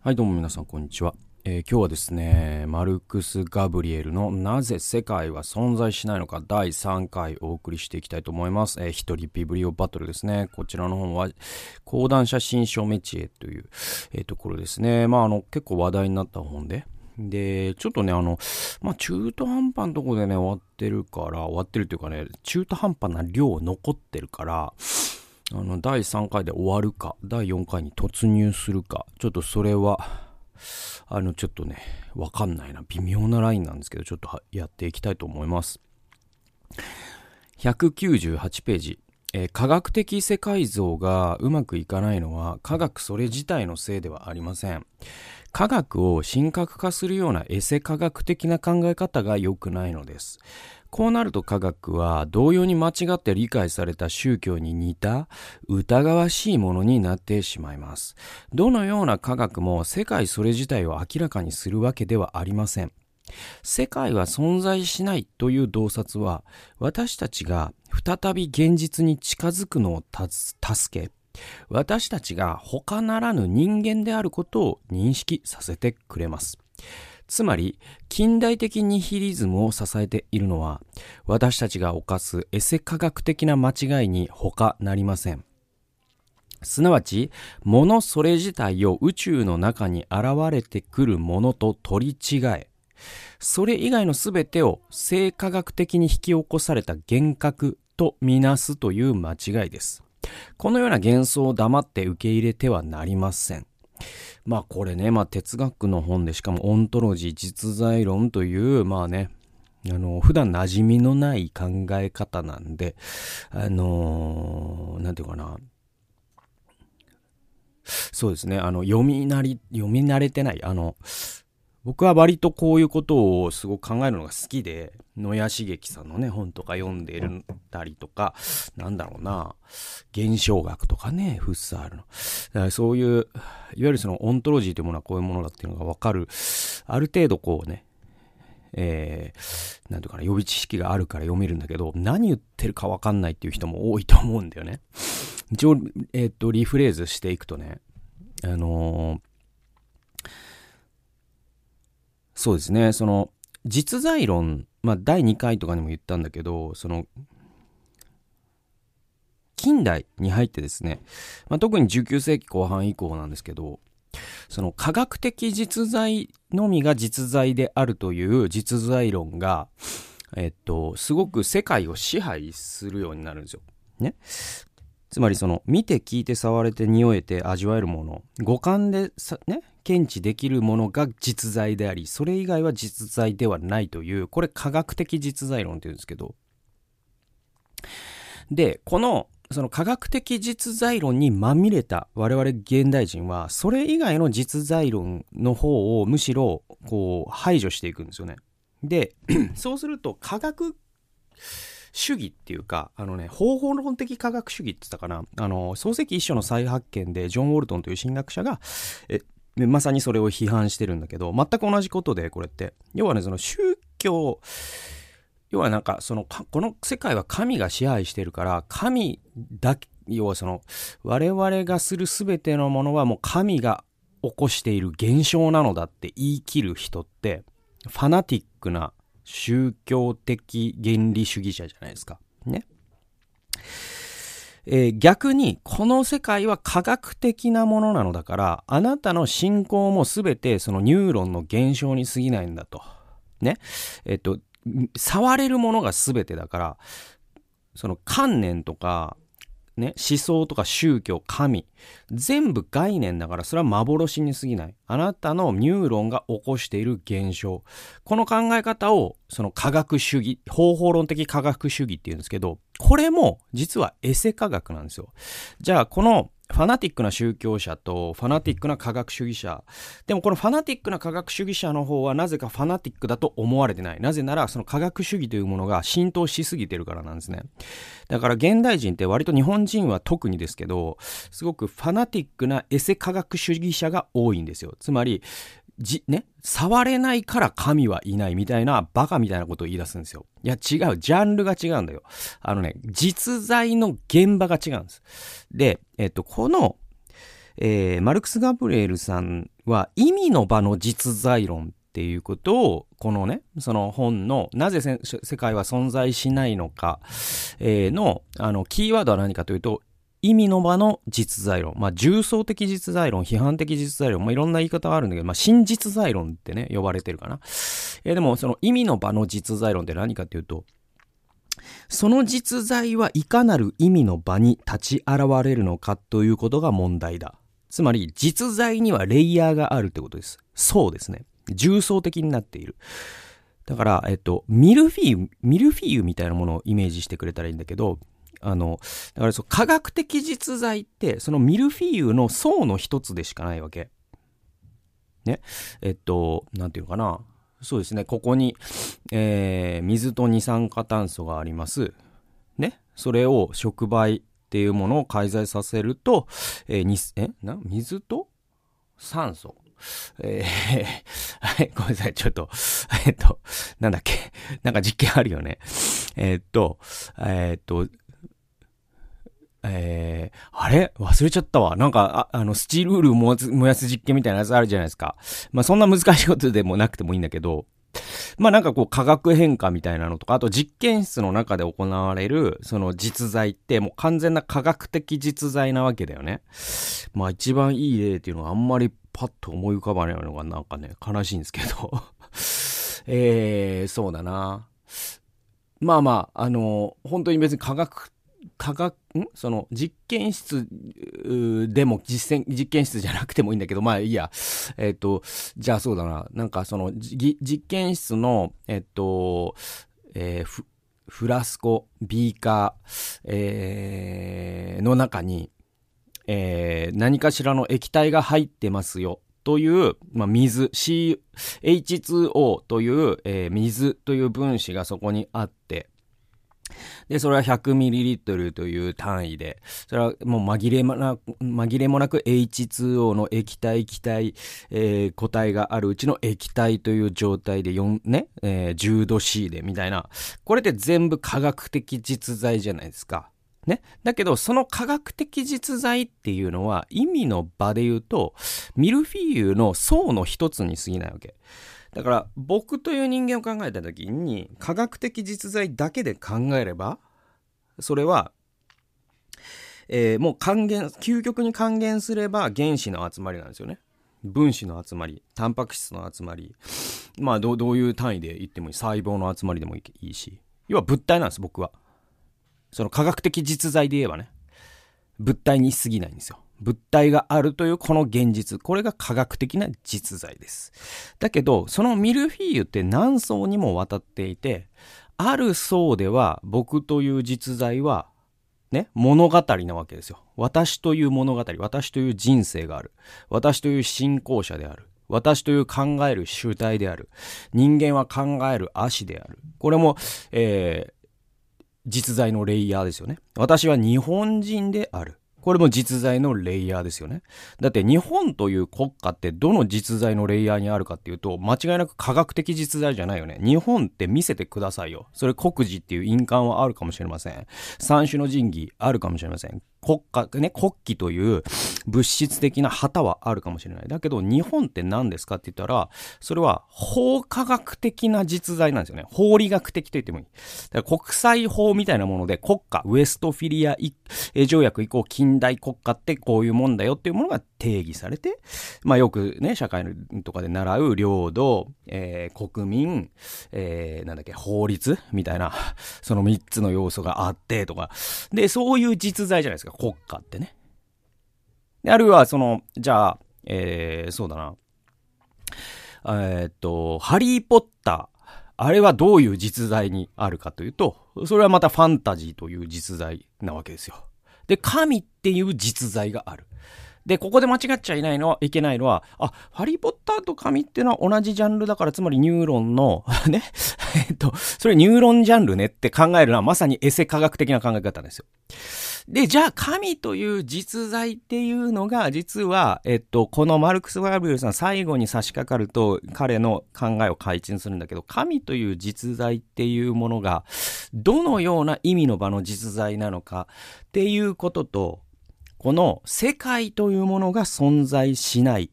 はい、どうも皆さん、こんにちは。えー今日はですね、マルクス・ガブリエルのなぜ世界は存在しないのか第3回お送りしていきたいと思います。えー一人ビブリオバトルですね。こちらの本は、講談写真書メチエという、えーところですね。まあ、あの、結構話題になった本で。で、ちょっとね、あの、まあ、中途半端なとこでね、終わってるから、終わってるっていうかね、中途半端な量残ってるから、あの、第3回で終わるか、第4回に突入するか、ちょっとそれは、あの、ちょっとね、わかんないな。微妙なラインなんですけど、ちょっとやっていきたいと思います。198ページ。えー科学的世界像がうまくいかないのは科学それ自体のせいではありません。科学を神格化するようなエセ科学的な考え方が良くないのです。こうなると科学は同様に間違って理解された宗教に似た疑わしいものになってしまいます。どのような科学も世界それ自体を明らかにするわけではありません。世界は存在しないという洞察は私たちが再び現実に近づくのを助け私たちが他ならぬ人間であることを認識させてくれます。つまり、近代的ニヒリズムを支えているのは、私たちが犯すエセ科学的な間違いに他なりません。すなわち、物それ自体を宇宙の中に現れてくるものと取り違え、それ以外のすべてを生科学的に引き起こされた幻覚とみなすという間違いです。このような幻想を黙って受け入れてはなりません。まあこれね、まあ哲学の本でしかもオントロジー実在論という、まあね、あの、普段馴染みのない考え方なんで、あのーなんていうかな、そうですね、あの、読みなり、読み慣れてない、あの、僕は割とこういうことをすごく考えるのが好きで、野谷茂樹さんのね、本とか読んでるたりとか、なんだろうな、現象学とかね、フッサールの。だからそういう、いわゆるそのオントロジーというものはこういうものだっていうのがわかる、ある程度こうね、えー、なんていうかな、予備知識があるから読めるんだけど、何言ってるかわかんないっていう人も多いと思うんだよね。一応、えっ、と、リフレーズしていくとね、あのーそうですね、その、実在論、まあ、第2回とかにも言ったんだけど、その、近代に入ってですね、まあ、特に19世紀後半以降なんですけど、その科学的実在のみが実在であるという実在論が、えっと、すごく世界を支配するようになるんですよ。ね。つまりその、見て聞いて触れて匂えて味わえるもの、五感でさ、ね、検知できるものが実在であり、それ以外は実在ではないという、これ科学的実在論って言うんですけど、で、この、その科学的実在論にまみれた我々現代人は、それ以外の実在論の方をむしろ、こう、排除していくんですよね。で、そうすると科学主義っていうか、あのね、方法論的科学主義って言ったかな。あの、漱石一書の再発見で、ジョン・ウォルトンという神学者が、え、まさにそれを批判してるんだけど、全く同じことで、これって。要はね、その宗教、要はなんか、その、この世界は神が支配してるから、神だけ、要はその、我々がするすべてのものはもう神が起こしている現象なのだって言い切る人って、ファナティックな宗教的原理主義者じゃないですか。ね。えー逆に、この世界は科学的なものなのだから、あなたの信仰もすべてそのニューロンの現象に過ぎないんだと。ね。えっと、触れるものがすべてだから、その観念とか、ね、思想とか宗教、神、全部概念だから、それは幻に過ぎない。あなたのニューロンが起こしている現象。この考え方を、その科学主義、方法論的科学主義って言うんですけど、これも実はエセ科学なんですよ。じゃあ、このファナティックな宗教者とファナティックな科学主義者。でもこのファナティックな科学主義者の方はなぜかファナティックだと思われてない。なぜならその科学主義というものが浸透しすぎてるからなんですね。だから現代人って割と日本人は特にですけど、すごくファナティックなエセ科学主義者が多いんですよ。つまり、じ、ね、触れないから神はいないみたいなバカみたいなことを言い出すんですよ。いや違う、ジャンルが違うんだよ。あのね、実在の現場が違うんです。で、えっと、この、えー、マルクス・ガブリエルさんは意味の場の実在論っていうことを、このね、その本の、なぜ世界は存在しないのか、えー、の、あの、キーワードは何かというと、意味の場の実在論。まあ、重層的実在論、批判的実在論、まあ、いろんな言い方があるんだけど、まあ、真実在論ってね、呼ばれてるかな。えー、でも、その意味の場の実在論って何かっていうと、その実在はいかなる意味の場に立ち現れるのかということが問題だ。つまり、実在にはレイヤーがあるってことです。そうですね。重層的になっている。だから、えっと、ミルフィーユ、ミルフィーユみたいなものをイメージしてくれたらいいんだけど、あの、だからそう、科学的実在って、そのミルフィーユの層の一つでしかないわけ。ね？えっと、なんていうのかな？そうですね。ここに、えー、水と二酸化炭素があります。ね？それを触媒っていうものを介在させると、えー、にえ？な？水と酸素？えー、はい、ごめんなさい、ちょっと、えっと、なんだっけ、なんか実験あるよね。えー、っと、えー、っと、えー、あれ？忘れちゃったわ。なんか、ああの、スチールウール燃やす実験みたいなやつあるじゃないですか。まあ、そんな難しいことでもなくてもいいんだけど、まあなんかこう化学変化みたいなのとか、あと実験室の中で行われるその実在ってもう完全な科学的実在なわけだよね。まあ一番いい例っていうのはあんまりパッと思い浮かばないのがなんかね、悲しいんですけど えー、そうだな。まあまあ、あの、本当に別に科学科学、その実験室でも実践、実験室じゃなくてもいいんだけど、まあいいや。えっ、ー、と、じゃあそうだな。なんかその実験室の、えっ、ー、と、えー、フラスコ、ビーカー、えー、の中に、えー、何かしらの液体が入ってますよ。という、まあ、水、C、H2O という、えー、水という分子がそこにあって、で、それは 100ml という単位で、それはもう紛れもなく、紛れもなく H2O の液体、気体、えー、固体があるうちの液体という状態で4、ね、えー、10度 C でみたいな。これって全部科学的実在じゃないですか。ね。だけど、その科学的実在っていうのは、意味の場で言うと、ミルフィーユの層の一つに過ぎないわけ。だから僕という人間を考えた時に科学的実在だけで考えればそれは、えー、もう還元究極に還元すれば原子の集まりなんですよね。分子の集まりタンパク質の集まり。まあどういう単位で言ってもいい。細胞の集まりでもいいし。要は物体なんです僕は。その科学的実在で言えばね。物体に過ぎないんですよ。物体があるというこの現実。これが科学的な実在です。だけど、そのミルフィーユって何層にもわたっていて、ある層では僕という実在は、ね、物語なわけですよ。私という物語、私という人生がある。私という信仰者である。私という考える主体である。人間は考える足である。これも、えー、実在のレイヤーですよね。私は日本人である。これも実在のレイヤーですよね。だって日本という国家ってどの実在のレイヤーにあるかっていうと、間違いなく科学的実在じゃないよね。日本って見せてくださいよ。それ国事っていう印鑑はあるかもしれません。三種の神器あるかもしれません。国家、ね、国旗という物質的な旗はあるかもしれない。だけど、日本って何ですかって言ったら、それは法科学的な実在なんですよね。法理学的と言ってもいい。だから国際法みたいなもので国家、ウエストフィリア条約以降近代国家ってこういうもんだよっていうものが定義されて、まあよくね、社会とかで習う領土、えー、国民、えー、なんだっけ、法律みたいな、その3つの要素があってとか。で、そういう実在じゃないですか、国家ってね。あるいは、その、じゃあ、えー、そうだな。えー、っと、ハリーポッター。あれはどういう実在にあるかというと、それはまたファンタジーという実在なわけですよ。で、神っていう実在がある。で、ここで間違っちゃいないのは、いけないのは、あ、ハリーポッターと神っていうのは同じジャンルだから、つまりニューロンの ね、えっと、それニューロンジャンルねって考えるのはまさにエセ科学的な考え方ですよ。で、じゃあ神という実在っていうのが、実は、えっと、このマルクス・ワーブルさん最後に差し掛かると、彼の考えを開陳するんだけど、神という実在っていうものが、どのような意味の場の実在なのかっていうことと、この世界というものが存在しない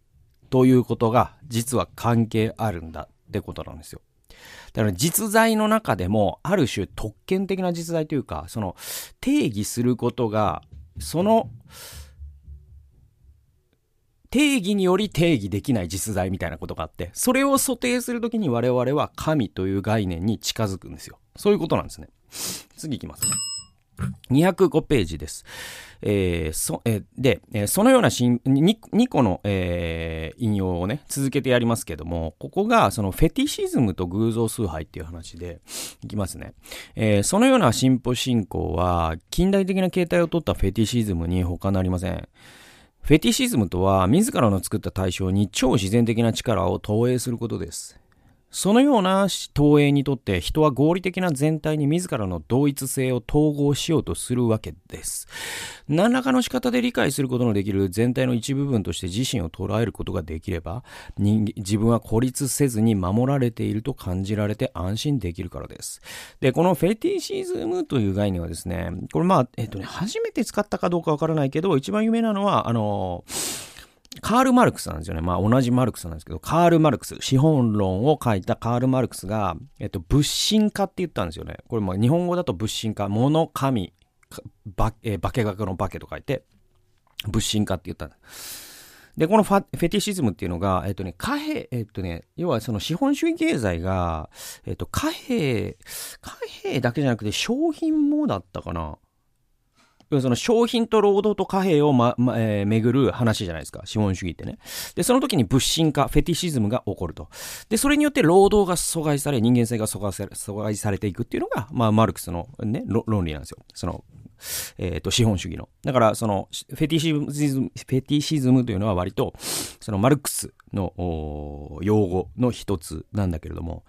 ということが実は関係あるんだってことなんですよ。だから実在の中でもある種特権的な実在というか、その定義することが、その定義により定義できない実在みたいなことがあって、それを想定するときに我々は神という概念に近づくんですよ。そういうことなんですね。次いきますね。205ページです。えー、そ、えー、で、えー、そのようなしん 2, 個の、えー、引用をね、続けてやりますけども、ここがそのフェティシズムと偶像崇拝っていう話で、いきますね。えー、そのような進歩進行は、近代的な形態をとったフェティシズムに他なりません。フェティシズムとは、自らの作った対象に超自然的な力を投影することです。そのような投影にとって人は合理的な全体に自らの同一性を統合しようとするわけです。何らかの仕方で理解することのできる全体の一部分として自身を捉えることができれば、人自分は孤立せずに守られていると感じられて安心できるからです。で、このフェティシズムという概念はですね、これまあ、えっとね、初めて使ったかどうかわからないけど、一番有名なのは、あのカール・マルクスなんですよね。まあ同じマルクスなんですけど、カール・マルクス、資本論を書いたカール・マルクスが、えっと、物神化って言ったんですよね。これも日本語だと物神化、物神、ば、えー、化学の化けと書いて、物神化って言ったんです。で、このファフェティシズムっていうのが、えっとね、貨幣、えっとね、要はその資本主義経済が、えっと、貨幣、貨幣だけじゃなくて商品もだったかな。その商品と労働と貨幣をま、ま、えー、巡る話じゃないですか。資本主義ってね。で、その時に物心化、フェティシズムが起こると。で、それによって労働が阻害され、人間性が阻害され阻害されていくっていうのが、まあ、マルクスのね、論理なんですよ。その、えっ、ー、と、資本主義の。だから、その、フェティシズム、フェティシズムというのは割と、そのマルクスの用語の一つなんだけれども、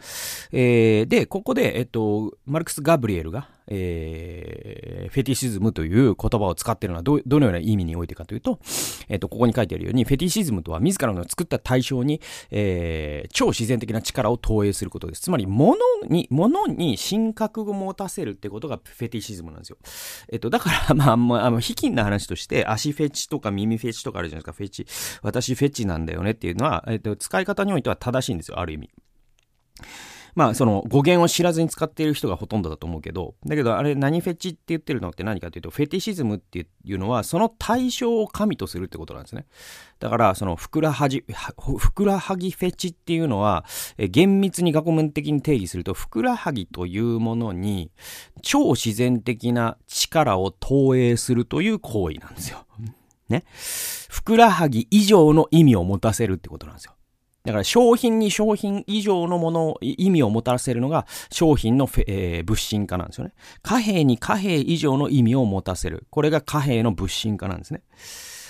えー、で、ここで、えっと、マルクス・ガブリエルが、えー、フェティシズムという言葉を使っているのはど、のような意味においてかというと、えっと、ここに書いてあるように、フェティシズムとは自らの作った対象に、えー、超自然的な力を投影することです。つまり、物に、物に神格を持たせるってことがフェティシズムなんですよ。えっと、だから、まあ、まあ、あの、卑近な話として、足フェチとか耳フェチとかあるじゃないですか、フェチ。私フェチなんだよねっていうのは、えっと、使い方においては正しいんですよ、ある意味。まあ、その語源を知らずに使っている人がほとんどだと思うけど、だけどあれ何フェチって言ってるのって何かっていうと、フェティシズムっていうのは、その対象を神とするってことなんですね。だから、そのふくらはじ、ふくらはぎフェチっていうのは、え厳密に学問的に定義すると、ふくらはぎというものに、超自然的な力を投影するという行為なんですよ。ね。ふくらはぎ以上の意味を持たせるってことなんですよ。だから商品に商品以上のものを、意味をもたせるのが商品の、えー、物心化なんですよね。貨幣に貨幣以上の意味を持たせる。これが貨幣の物心化なんですね。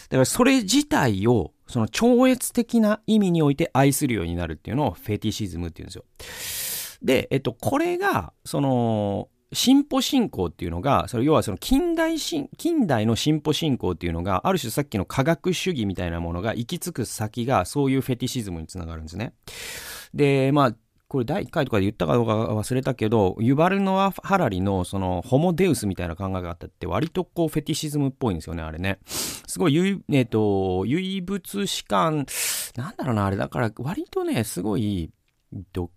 だからそれ自体を、その超越的な意味において愛するようになるっていうのをフェティシズムっていうんですよ。で、えっと、これが、その、進歩進行っていうのが、それ要はその近代近代の進歩進行っていうのが、ある種さっきの科学主義みたいなものが行き着く先が、そういうフェティシズムにつながるんですね。で、まあ、これ第1回とかで言ったかどうか忘れたけど、ユバルノア・ハラリのそのホモデウスみたいな考えがあったって割とこうフェティシズムっぽいんですよね、あれね。すごい、えっ、ー、と、唯物史観、なんだろうな、あれだから割とね、すごい、と、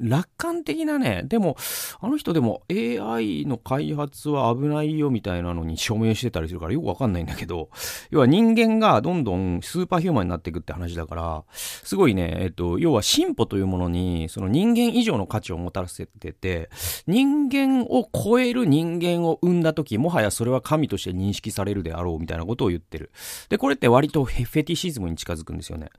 楽観的なね、でも、あの人でも AI の開発は危ないよみたいなのに署名してたりするからよくわかんないんだけど、要は人間がどんどんスーパーヒューマンになっていくって話だから、すごいね、えっと、要は進歩というものに、その人間以上の価値をもたらせてて、人間を超える人間を生んだ時、もはやそれは神として認識されるであろうみたいなことを言ってる。で、これって割とフェティシズムに近づくんですよね。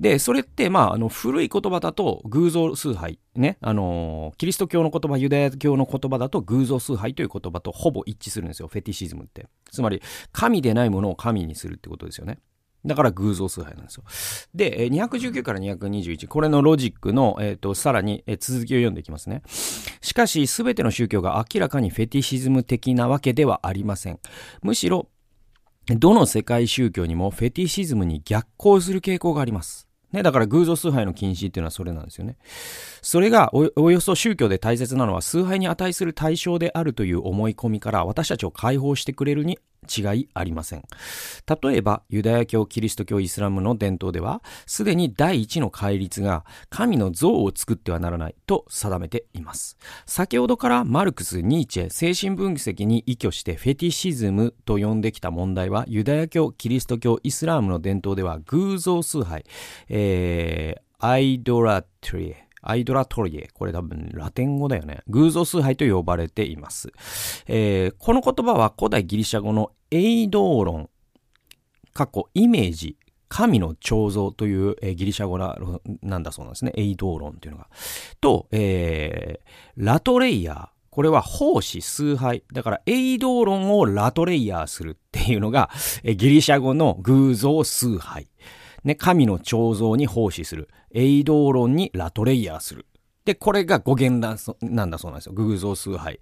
で、それって、まあ、あの、古い言葉だと、偶像崇拝。ね。あのー、キリスト教の言葉、ユダヤ教の言葉だと偶像崇拝という言葉とほぼ一致するんですよ。フェティシズムって。つまり、神でないものを神にするってことですよね。だから偶像崇拝なんですよ。で、219から221、これのロジックの、えっ、ー、と、さらに、続きを読んでいきますね。しかし、すべての宗教が明らかにフェティシズム的なわけではありません。むしろ、どの世界宗教にもフェティシズムに逆行する傾向があります。ね、だから偶像崇拝の禁止っていうのはそれなんですよね。それがおよそ宗教で大切なのは崇拝に値する対象であるという思い込みから私たちを解放してくれるに違いありません。例えば、ユダヤ教、キリスト教、イスラムの伝統では、すでに第一の戒律が、神の像を作ってはならないと定めています。先ほどからマルクス、ニーチェ、精神分析に依拠してフェティシズムと呼んできた問題は、ユダヤ教、キリスト教、イスラムの伝統では、偶像崇拝、えー、アイドラトリエ、アイドラトリエ。これ多分ラテン語だよね。偶像崇拝と呼ばれています。えー、この言葉は古代ギリシャ語のエイドーロン、過去イメージ、神の彫像という、えー、ギリシャ語なんだそうなんですね。エイドーロンというのが。と、えー、ラトレイヤー。これは奉仕崇拝。だから、エイドーロンをラトレイヤーするっていうのが、えギリシャ語の偶像崇拝。ね、神の彫像に奉仕する。エイドーロンにラトレイヤーする。で、これが語源だそ、なんだそうなんですよ。偶像崇拝、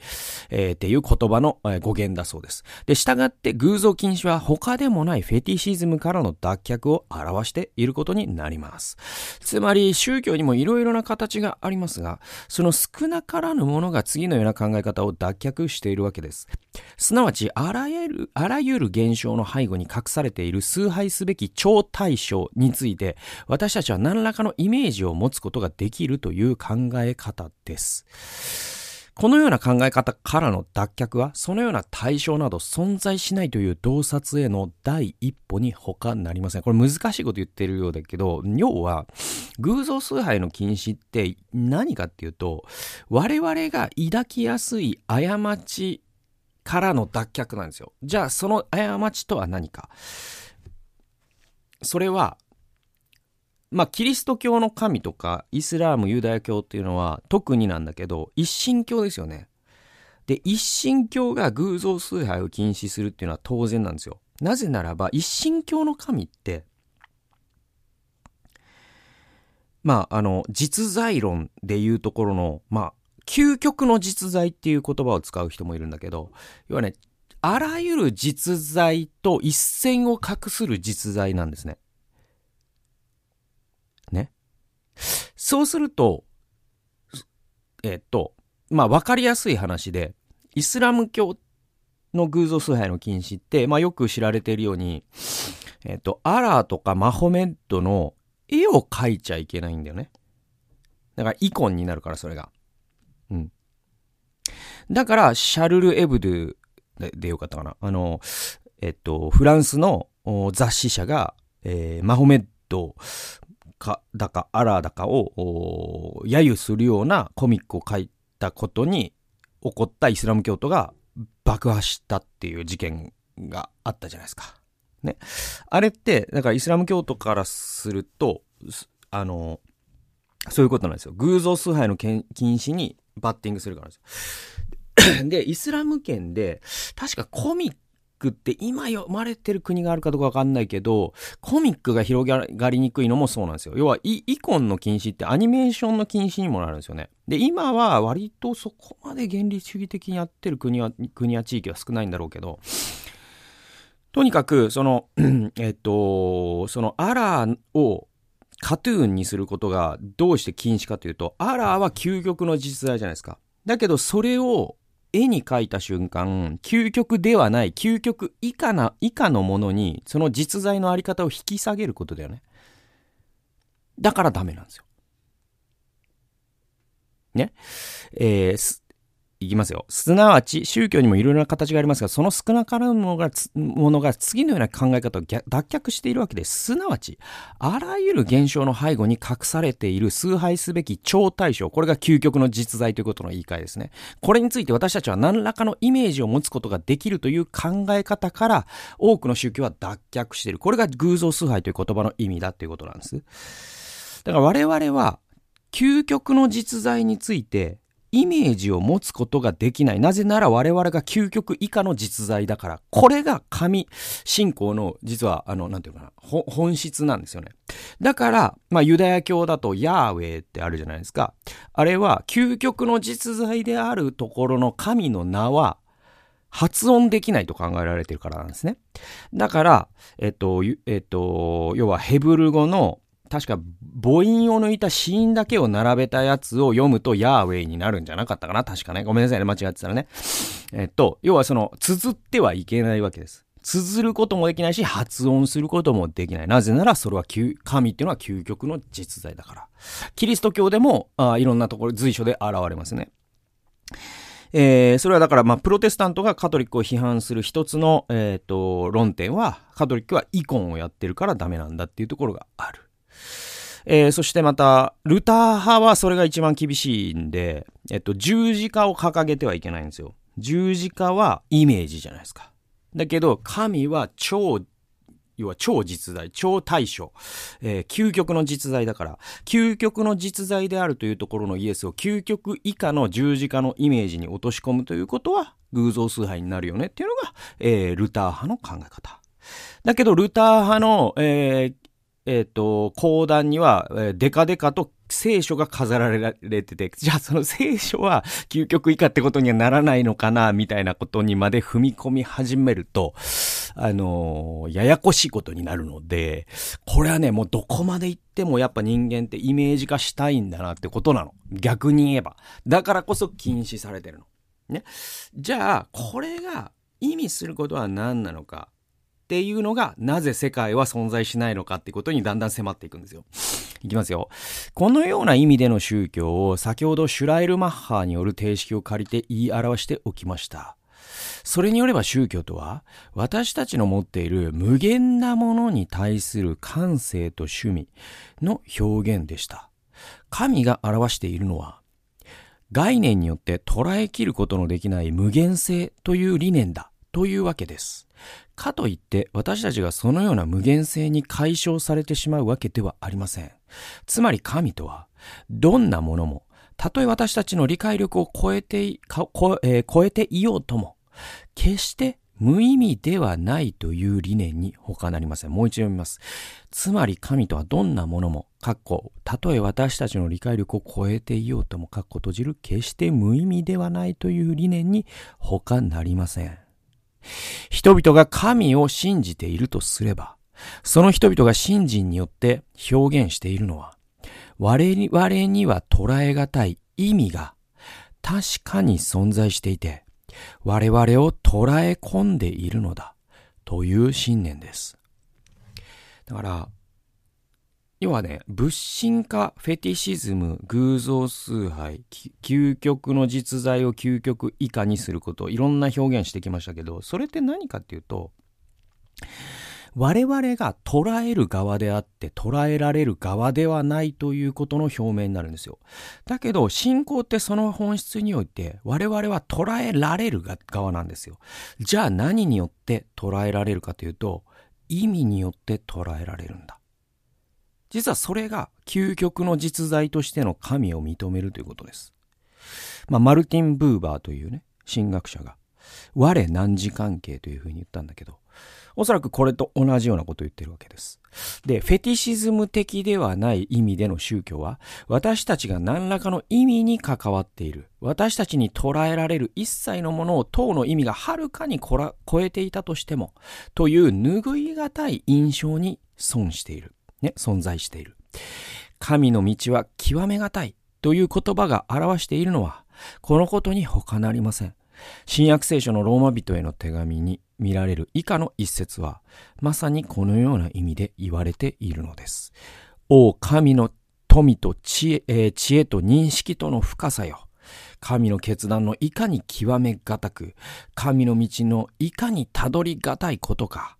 えー、っていう言葉の、えー、語源だそうです。で、従って偶像禁止は他でもないフェティシズムからの脱却を表していることになります。つまり、宗教にも色々な形がありますが、その少なからぬものが次のような考え方を脱却しているわけです。すなわち、あらゆる、あらゆる現象の背後に隠されている崇拝すべき超対象について、私たちは何らかのイメージを持つことができるという考ええ方です。このような考え方からの脱却は、そのような対象など存在しないという洞察への第一歩に他なりません。これ難しいこと言ってるようだけど、要は、偶像崇拝の禁止って何かっていうと、我々が抱きやすい過ちからの脱却なんですよ。じゃあ、その過ちとは何か？それは、まあ、キリスト教の神とか、イスラーム、ユダヤ教っていうのは特になんだけど、一神教ですよね。で、一神教が偶像崇拝を禁止するっていうのは当然なんですよ。なぜならば、一神教の神って、まあ、あの、実在論でいうところの、まあ、究極の実在っていう言葉を使う人もいるんだけど、要はね、あらゆる実在と一線を画する実在なんですね。ね。そうすると、えっと、まあ、わかりやすい話で、イスラム教の偶像崇拝の禁止って、まあ、よく知られているように、えっと、アラーとかマホメッドの絵を描いちゃいけないんだよね。だから、イコンになるから、それが。うん。だから、シャルル・エブドゥででよかったかな。あの、えっと、フランスの雑誌社が、えー、マホメッドか、だか、アラーだかを、揶揄するようなコミックを書いたことに起こったイスラム教徒が爆破したっていう事件があったじゃないですか。ね。あれって、だからイスラム教徒からすると、あの、そういうことなんですよ。偶像崇拝の禁止にバッティングするからですよ。で、イスラム圏で、確かコミッククって今読まれてる国があるかどうかわかんないけど、コミックが広がりにくいのもそうなんですよ。要はイ、イコンの禁止ってアニメーションの禁止にもなるんですよね。で、今は割とそこまで原理主義的にやってる国は、国や地域は少ないんだろうけど、とにかく、その、えっと、そのアラーをカトゥーンにすることがどうして禁止かというと、アラーは究極の実在じゃないですか。だけどそれを絵に描いた瞬間、究極ではない、究極以下な、以下のものに、その実在のあり方を引き下げることだよね。だからダメなんですよ。ね。えー、いきますよ。すなわち、宗教にもいろいろな形がありますが、その少なからぬものが、ものが次のような考え方を脱却しているわけです。すなわち、あらゆる現象の背後に隠されている崇拝すべき超対象。これが究極の実在ということの言い換えですね。これについて私たちは何らかのイメージを持つことができるという考え方から、多くの宗教は脱却している。これが偶像崇拝という言葉の意味だということなんです。だから我々は、究極の実在についてイメージを持つことができない。なぜなら我々が究極以下の実在だから。これが神信仰の実は、あの、なんていうかな、本質なんですよね。だから、まあ、ユダヤ教だとヤーウェーってあるじゃないですか。あれは究極の実在であるところの神の名は、発音できないと考えられてるからなんですね。だから、えっと、えっと、要はヘブル語の確か母音を抜いた子音だけを並べたやつを読むとヤーウェイになるんじゃなかったかな確かね。ごめんなさいね。間違ってたらね。えっと、要はその、綴ってはいけないわけです。綴ることもできないし、発音することもできない。なぜなら、それは神っていうのは究極の実在だから。キリスト教でも、あいろんなところ、随所で現れますね。えー、それはだから、まあ、プロテスタントがカトリックを批判する一つの、えっ、ー、と、論点は、カトリックはイコンをやってるからダメなんだっていうところがある。えー、そしてまた、ルター派はそれが一番厳しいんで、えっと、十字架を掲げてはいけないんですよ。十字架はイメージじゃないですか。だけど、神は超、要は超実在、超対象、えー、究極の実在だから、究極の実在であるというところのイエスを究極以下の十字架のイメージに落とし込むということは、偶像崇拝になるよねっていうのが、えー、ルター派の考え方。だけど、ルター派の、えー、えっ、ー、と、講談には、デカデカと聖書が飾られてて、じゃあその聖書は究極以下ってことにはならないのかな、みたいなことにまで踏み込み始めると、あのー、ややこしいことになるので、これはね、もうどこまで行ってもやっぱ人間ってイメージ化したいんだなってことなの。逆に言えば。だからこそ禁止されてるの。ね。じゃあ、これが意味することは何なのか。っていうのが、なぜ世界は存在しないのかってことにだんだん迫っていくんですよ。いきますよ。このような意味での宗教を先ほどシュライルマッハーによる定式を借りて言い表しておきました。それによれば宗教とは、私たちの持っている無限なものに対する感性と趣味の表現でした。神が表しているのは、概念によって捉えきることのできない無限性という理念だというわけです。かといって私たちがそのような無限性に解消されてしまうわけではありません。つまり神とは、どんなものも、たとえ私たちの理解力を超えて、超えー、超えていようとも、決して無意味ではないという理念に他なりません。もう一度読みます。つまり神とはどんなものも、かっこ、たとえ私たちの理解力を超えていようとも、かっこ閉じる、決して無意味ではないという理念に他なりません。人々が神を信じているとすれば、その人々が信心によって表現しているのは、我々には捉え難い意味が確かに存在していて、我々を捉え込んでいるのだという信念です。だから、要はね、仏神化、フェティシズム、偶像崇拝、究極の実在を究極以下にすること、いろんな表現してきましたけど、それって何かっていうと、我々が捉える側であって捉えられる側ではないということの表明になるんですよ。だけど信仰ってその本質において我々は捉えられる側なんですよ。じゃあ何によって捉えられるかというと意味によって捉えられるんだ。実はそれが究極の実在としての神を認めるということです。まあ、マルティン・ブーバーというね、神学者が、我汝関係というふうに言ったんだけど、おそらくこれと同じようなことを言ってるわけです。で、フェティシズム的ではない意味での宗教は、私たちが何らかの意味に関わっている。私たちに捉えられる一切のものを当の意味がはるかに超えていたとしても、という拭い難い印象に損している。ね、存在している。神の道は極めがたいという言葉が表しているのは、このことに他なりません。新約聖書のローマ人への手紙に見られる以下の一節は、まさにこのような意味で言われているのです。王神の富と知恵,、えー、知恵と認識との深さよ。神の決断のいかに極めがたく、神の道のいかにたどりがたいことか。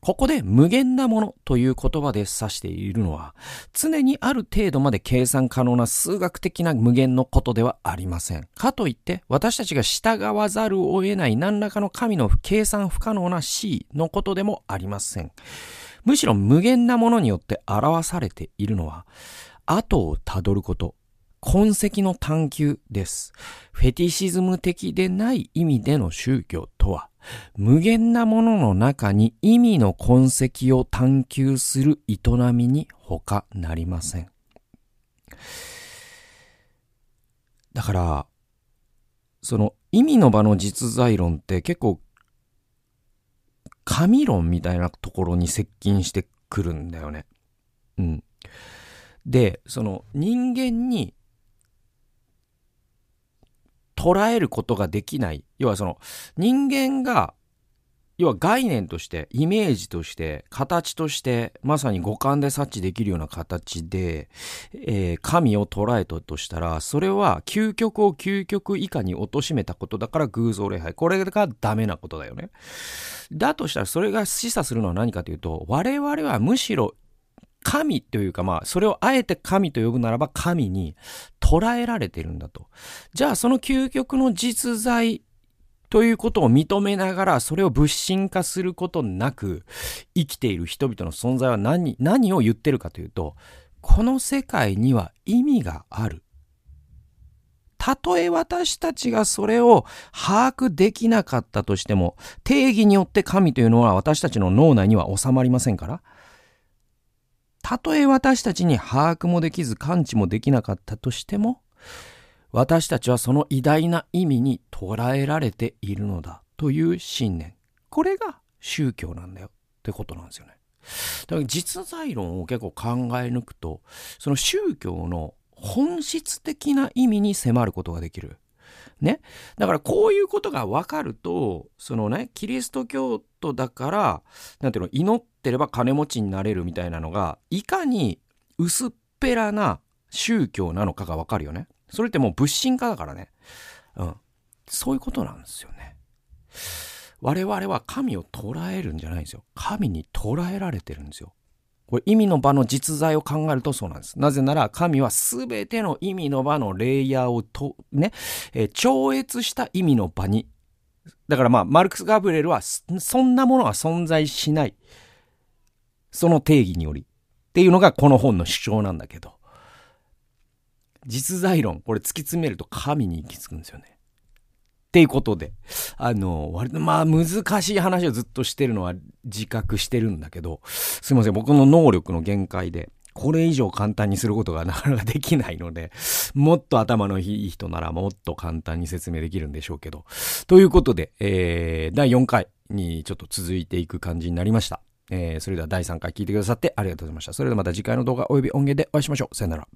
ここで無限なものという言葉で指しているのは、常にある程度まで計算可能な数学的な無限のことではありません。かといって、私たちが従わざるを得ない何らかの神の計算不可能な C のことでもありません。むしろ無限なものによって表されているのは、後をたどること、痕跡の探求です。フェティシズム的でない意味での宗教とは、無限なものの中に意味の痕跡を探求する営みに他なりません。だから、その意味の場の実在論って結構神論みたいなところに接近してくるんだよね。うん。で、その人間に捉えることができない。要はその人間が、要は概念として、イメージとして、形として、まさに五感で察知できるような形で、えー、神を捉えたとしたら、それは究極を究極以下に貶めたことだから偶像礼拝。これがダメなことだよね。だとしたら、それが示唆するのは何かというと、我々はむしろ神というかまあ、それをあえて神と呼ぶならば神に捉えられてるんだと。じゃあその究極の実在ということを認めながら、それを物心化することなく、生きている人々の存在は何、何を言ってるかというと、この世界には意味がある。たとえ私たちがそれを把握できなかったとしても、定義によって神というのは私たちの脳内には収まりませんから。たとえ私たちに把握もできず感知もできなかったとしても、私たちはその偉大な意味に捉えられているのだという信念。これが宗教なんだよってことなんですよね。だから実在論を結構考え抜くと、その宗教の本質的な意味に迫ることができる。ね。だからこういうことが分かると、そのね、キリスト教徒だから、なんていうの、祈ってれば金持ちになれるみたいなのが、いかに薄っぺらな宗教なのかが分かるよね。それってもう物心化だからね。うん。そういうことなんですよね。我々は神を捉えるんじゃないんですよ。神に捉えられてるんですよ。これ意味の場の実在を考えるとそうなんです。なぜなら神は全ての意味の場のレイヤーをと、ね、えー、超越した意味の場に。だからまあ、マルクス・ガブレルはそんなものは存在しない。その定義により。っていうのがこの本の主張なんだけど。実在論、これ突き詰めると神に行き着くんですよね。っていうことで、あの、割とまあ難しい話をずっとしてるのは自覚してるんだけど、すいません、僕の能力の限界で、これ以上簡単にすることがなかなかできないので、もっと頭のいい人ならもっと簡単に説明できるんでしょうけど。ということで、えー、第4回にちょっと続いていく感じになりました。えー、それでは第3回聞いてくださってありがとうございました。それではまた次回の動画及び音源でお会いしましょう。さよなら。